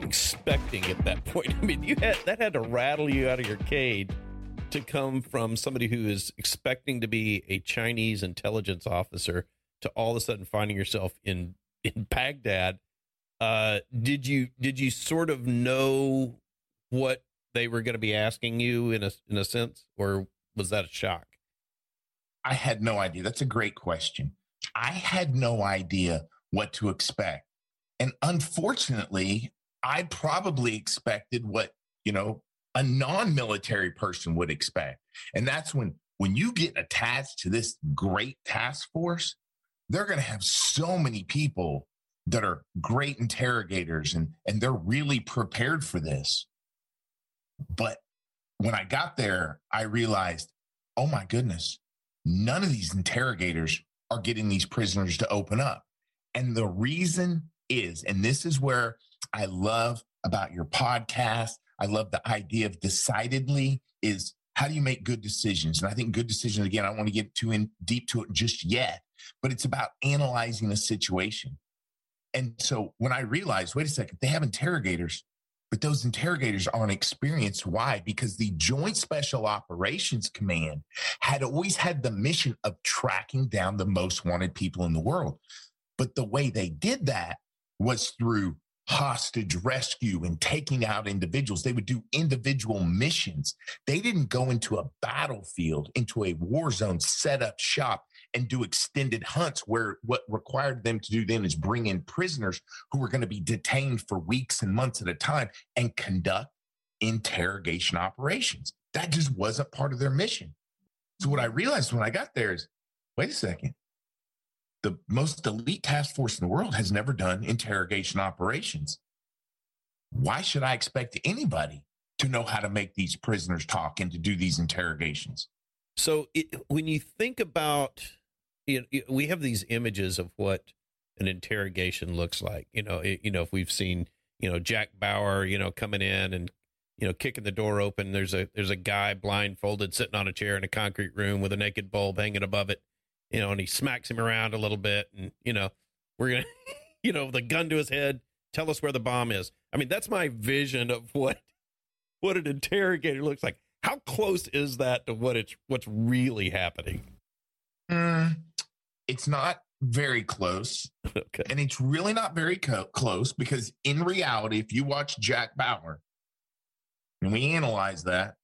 You, expecting at that point? I mean, you had that had to rattle you out of your cage to come from somebody who is expecting to be a Chinese intelligence officer to all of a sudden finding yourself in in Baghdad. Uh, did you did you sort of know what they were going to be asking you in a in a sense, or was that a shock? I had no idea. That's a great question. I had no idea what to expect. And unfortunately, I probably expected what, you know, a non-military person would expect. And that's when when you get attached to this great task force, they're going to have so many people that are great interrogators and and they're really prepared for this. But when I got there, I realized, oh my goodness, none of these interrogators are getting these prisoners to open up. And the reason is, and this is where I love about your podcast, I love the idea of decidedly is how do you make good decisions? And I think good decisions, again, I don't want to get too in deep to it just yet, but it's about analyzing a situation. And so when I realized, wait a second, they have interrogators, but those interrogators aren't experienced. Why? Because the Joint Special Operations Command had always had the mission of tracking down the most wanted people in the world. But the way they did that was through hostage rescue and taking out individuals. They would do individual missions. They didn't go into a battlefield, into a war zone, set up shop and do extended hunts where what required them to do then is bring in prisoners who were going to be detained for weeks and months at a time and conduct interrogation operations. That just wasn't part of their mission. So what I realized when I got there is, wait a second. The most elite task force in the world has never done interrogation operations. Why should I expect anybody to know how to make these prisoners talk and to do these interrogations? So it, when you think about, you know, we have these images of what an interrogation looks like. You know, it, you know, if we've seen, you know, Jack Bauer, you know, coming in and you know, kicking the door open. There's a there's a guy blindfolded sitting on a chair in a concrete room with a naked bulb hanging above it. You know, and he smacks him around a little bit, and you know, we're gonna, you know, the gun to his head. Tell us where the bomb is. I mean, that's my vision of what what an interrogator looks like. How close is that to what it's what's really happening? Mm, it's not very close. Okay. And it's really not very co- close because in reality, if you watch Jack Bauer and we analyze that,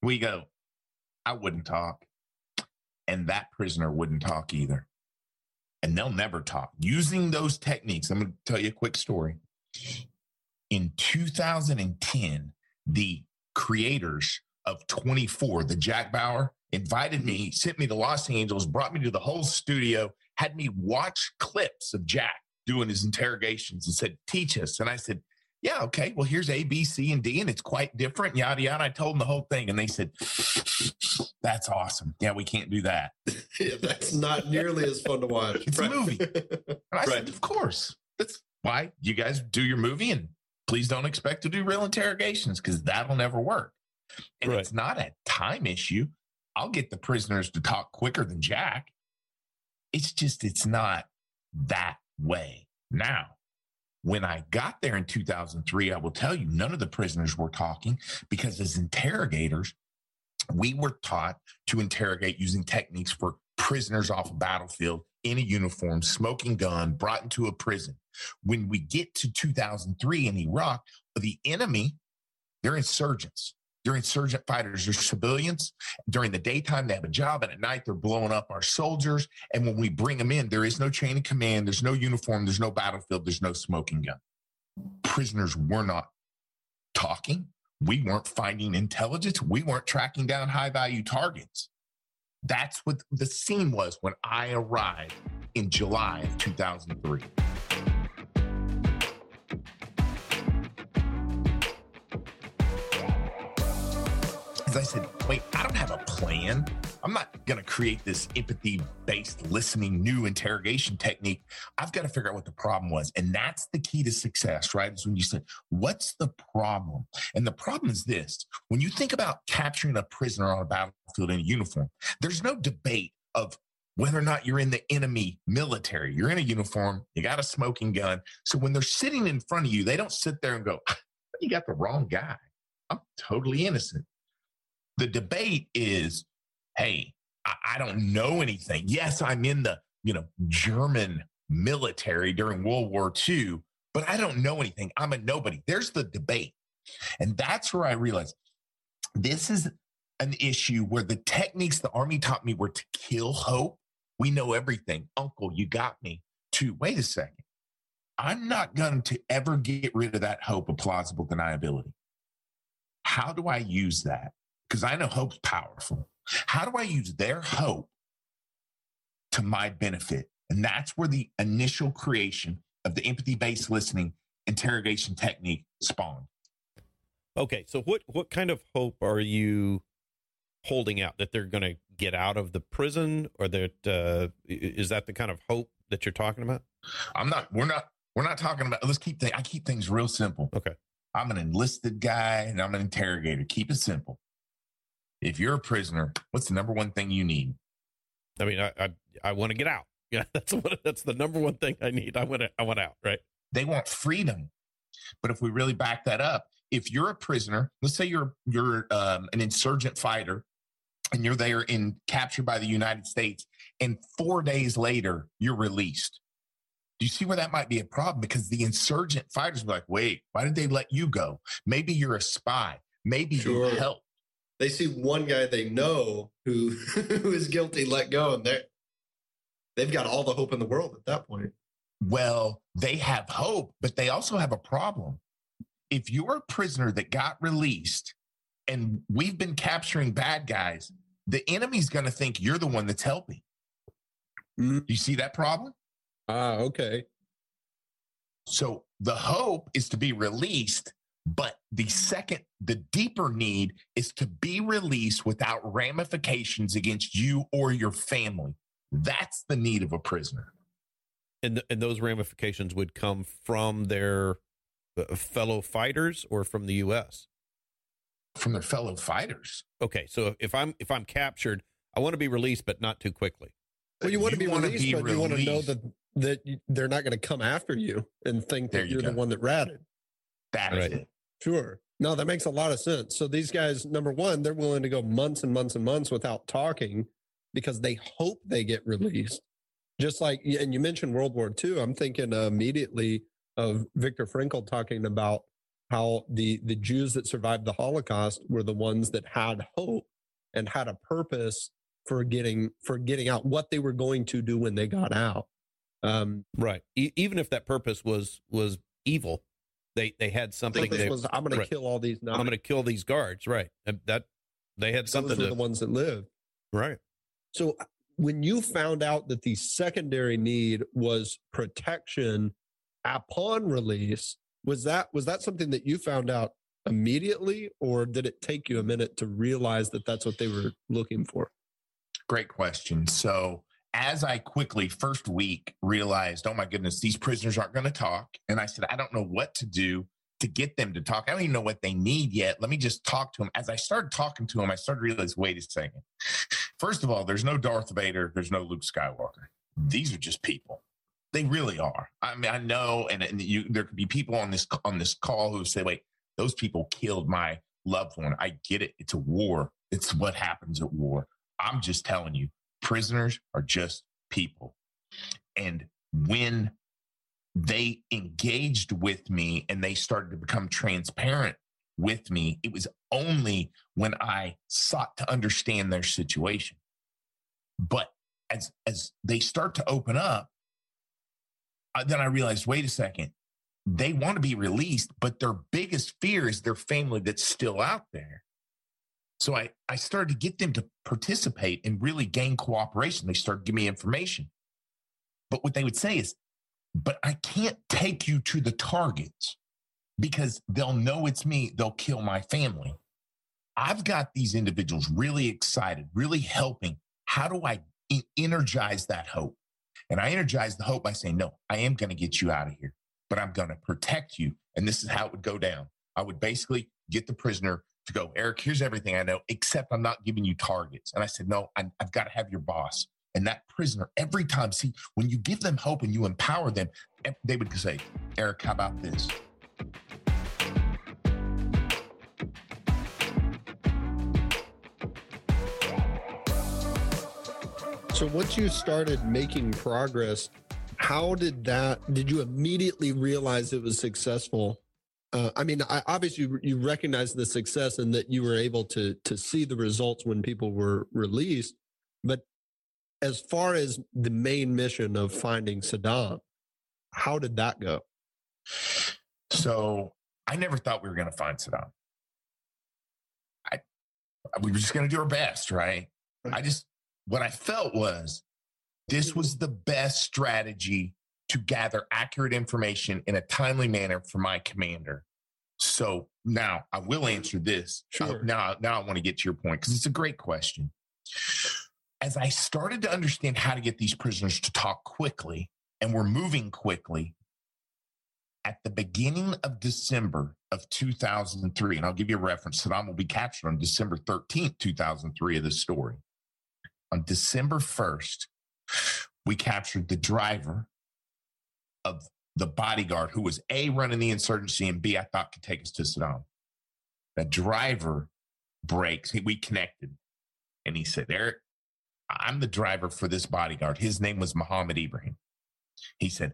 we go, I wouldn't talk. And that prisoner wouldn't talk either. And they'll never talk. Using those techniques, I'm going to tell you a quick story. In 2010, the creators of 24, the Jack Bauer, invited me, mm-hmm. sent me to Los Angeles, brought me to the whole studio, had me watch clips of Jack doing his interrogations and said, Teach us. And I said, Yeah, okay. Well, here's A, B, C, and D, and it's quite different, yada, yada. I told them the whole thing, and they said, That's awesome. Yeah, we can't do that. Yeah, that's not nearly as fun to watch. It's a movie. And I Right. said, Of course. That's why you guys do your movie, and please don't expect to do real interrogations because that'll never work. And Right. it's not a time issue. I'll get the prisoners to talk quicker than Jack. It's just, it's not that way. Now, when I got there in 2003, I will tell you, none of the prisoners were talking because as interrogators, we were taught to interrogate using techniques for prisoners off a battlefield in a uniform, smoking gun, brought into a prison. When we get to 2003 in Iraq, the enemy, they're insurgents. They're insurgent fighters. They're civilians. During the daytime, they have a job, and at night, they're blowing up our soldiers. And when we bring them in, there is no chain of command, there's no uniform, there's no battlefield, there's no smoking gun. Prisoners were not talking. We weren't finding intelligence. We weren't tracking down high value targets. That's what the scene was when I arrived in July of 2003. I said, wait, I don't have a plan. I'm not going to create this empathy based listening new interrogation technique. I've got to figure out what the problem was. And that's the key to success, right? Is when you say, what's the problem? And the problem is this when you think about capturing a prisoner on a battlefield in a uniform, there's no debate of whether or not you're in the enemy military. You're in a uniform, you got a smoking gun. So when they're sitting in front of you, they don't sit there and go, ah, you got the wrong guy. I'm totally innocent. The debate is, hey, I, I don't know anything. Yes, I'm in the, you know, German military during World War II, but I don't know anything. I'm a nobody. There's the debate. And that's where I realized this is an issue where the techniques the Army taught me were to kill hope. We know everything. Uncle, you got me. To wait a second. I'm not going to ever get rid of that hope of plausible deniability. How do I use that? Because I know hope's powerful. How do I use their hope to my benefit? And that's where the initial creation of the empathy based listening interrogation technique spawned. Okay, so what what kind of hope are you holding out that they're going to get out of the prison, or that uh, is that the kind of hope that you're talking about? I'm not. We're not. We're not talking about. Let's keep. Th- I keep things real simple. Okay. I'm an enlisted guy and I'm an interrogator. Keep it simple. If you're a prisoner, what's the number one thing you need? I mean, I I, I want to get out. Yeah, that's what that's the number one thing I need. I want to I want out. Right. They want freedom. But if we really back that up, if you're a prisoner, let's say you're you're um, an insurgent fighter, and you're there in captured by the United States, and four days later you're released. Do you see where that might be a problem? Because the insurgent fighters be like, wait, why did they let you go? Maybe you're a spy. Maybe Sure. you helped. They see one guy they know who who is guilty, let go, and they're they've got all the hope in the world at that point. Well, they have hope, but they also have a problem. If you're a prisoner that got released and we've been capturing bad guys, the enemy's going to think you're the one that's helping. Mhm. You see that problem? Ah, okay. So the hope is to be released, but the second, the deeper need is to be released without ramifications against you or your family. That's the need of a prisoner. And th- and those ramifications would come from their uh, fellow fighters or from the U.S. From their fellow fighters. Okay, so if I'm if I'm captured, I want to be released, but not too quickly. Well, you want to be wanna released, be but you want to know that that you- they're not going to come after you and think that you you're the one that ratted. That is Right. it. Sure. No, that makes a lot of sense. So these guys, number one, they're willing to go months and months and months without talking because they hope they get released. Just like, and you mentioned World War II. I'm thinking immediately of Viktor Frankl talking about how the the Jews that survived the Holocaust were the ones that had hope and had a purpose for getting for getting out, what they were going to do when they got out. Um, Right. E- even if that purpose was was evil, they they had something. purpose They, was I'm going right. to kill all these. I'm going to kill these guards. Right. And that they had So those something were to. the ones that lived. right. So uh, when you found out that the secondary need was protection upon release, was that was that something that you found out immediately, or did it take you a minute to realize that that's what they were looking for? Great question. So, as I quickly, first week, realized, oh my goodness, these prisoners aren't going to talk. And I said, I don't know what to do to get them to talk. I don't even know what they need yet. Let me just talk to them. As I started talking to them, I started to realize, wait a second. First of all, there's no Darth Vader, there's no Luke Skywalker. These are just people. They really are. I mean, I know, and, and you, there could be people on this on this call who say, "Wait, those people killed my loved one." I get it. It's a war. It's what happens at war. I'm just telling you, prisoners are just people. And when they engaged with me and they started to become transparent with me, it was only when I sought to understand their situation. But as as they start to open up, uh, then I realized, wait a second, they want to be released, but their biggest fear is their family that's still out there. So I, I started to get them to participate and really gain cooperation. They started giving me information. But what they would say is, but I can't take you to the targets because they'll know it's me. They'll kill my family. I've got these individuals really excited, really helping. How do I energize that hope? And I energize the hope by saying, no, I am going to get you out of here, but I'm going to protect you. And this is how it would go down. I would basically get the prisoner to go, Eric, here's everything I know, except I'm not giving you targets. And I said, no, I, I've got to have your boss. And that prisoner, every time, see, when you give them hope and you empower them, eh, they would say, Eric, how about this? So once you started making progress, how did that? Did you immediately realize it was successful? Uh, I mean, I, obviously you recognize the success and that you were able to to see the results when people were released. But as far as the main mission of finding Saddam, how did that go? So I never thought we were going to find Saddam. I we were just going to do our best, right? I just what I felt was this was the best strategy to gather accurate information in a timely manner for my commander. So now I will answer this. Sure. Now, now I want to get to your point because it's a great question. As I started to understand how to get these prisoners to talk quickly and we're moving quickly, at the beginning of December of 2003, and I'll give you a reference, Saddam will be captured on December 13th, 2003 of this story on December 1st, we captured the driver of the bodyguard who was A, running the insurgency, and B, I thought could take us to Saddam. The driver breaks. We connected. And he said, Eric, I'm the driver for this bodyguard. His name was Muhammad Ibrahim. He said,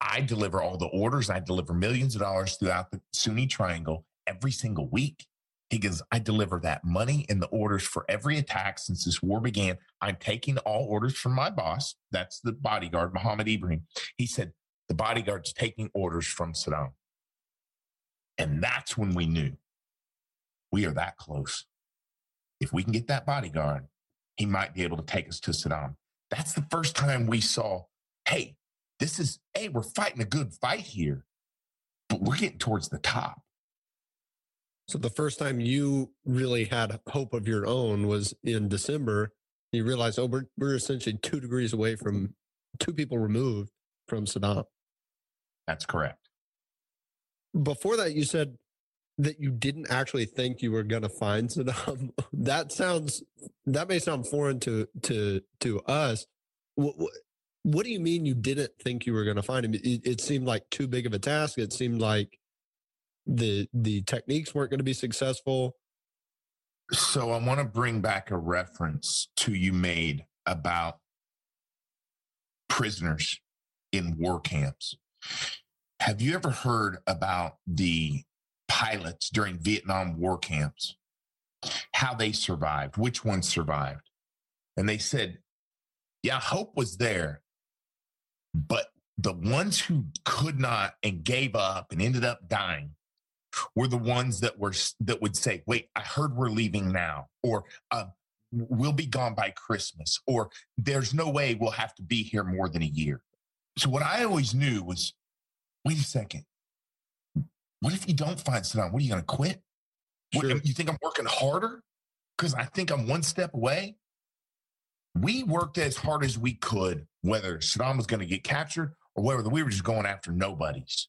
I deliver all the orders. I deliver millions of dollars throughout the Sunni Triangle every single week. He goes, I deliver that money and the orders for every attack since this war began. I'm taking all orders from my boss. That's the bodyguard, Muhammad Ibrahim. He said, the bodyguard's taking orders from Saddam. And that's when we knew we are that close. If we can get that bodyguard, he might be able to take us to Saddam. That's the first time we saw, hey, this is, hey, we're fighting a good fight here, but we're getting towards the top. So the first time you really had hope of your own was in December. You realized, oh, we're we're essentially two degrees away from two people removed from Saddam. That's correct. Before that, you said that you didn't actually think you were going to find Saddam. that sounds that may sound foreign to to to us. What, what, what do you mean you didn't think you were going to find him? It, it seemed like too big of a task. It seemed like the the techniques weren't going to be successful so i want to bring back a reference to you made about prisoners in war camps have you ever heard about the pilots during vietnam war camps how they survived which ones survived and they said yeah hope was there but the ones who could not and gave up and ended up dying were the ones that were that would say, "Wait, I heard we're leaving now," or uh, "We'll be gone by Christmas," or "There's no way we'll have to be here more than a year." So what I always knew was, wait a second, what if you don't find Saddam? What are you going to quit? Sure. What, you think I'm working harder because I think I'm one step away? We worked as hard as we could, whether Saddam was going to get captured or whether we were just going after nobodies.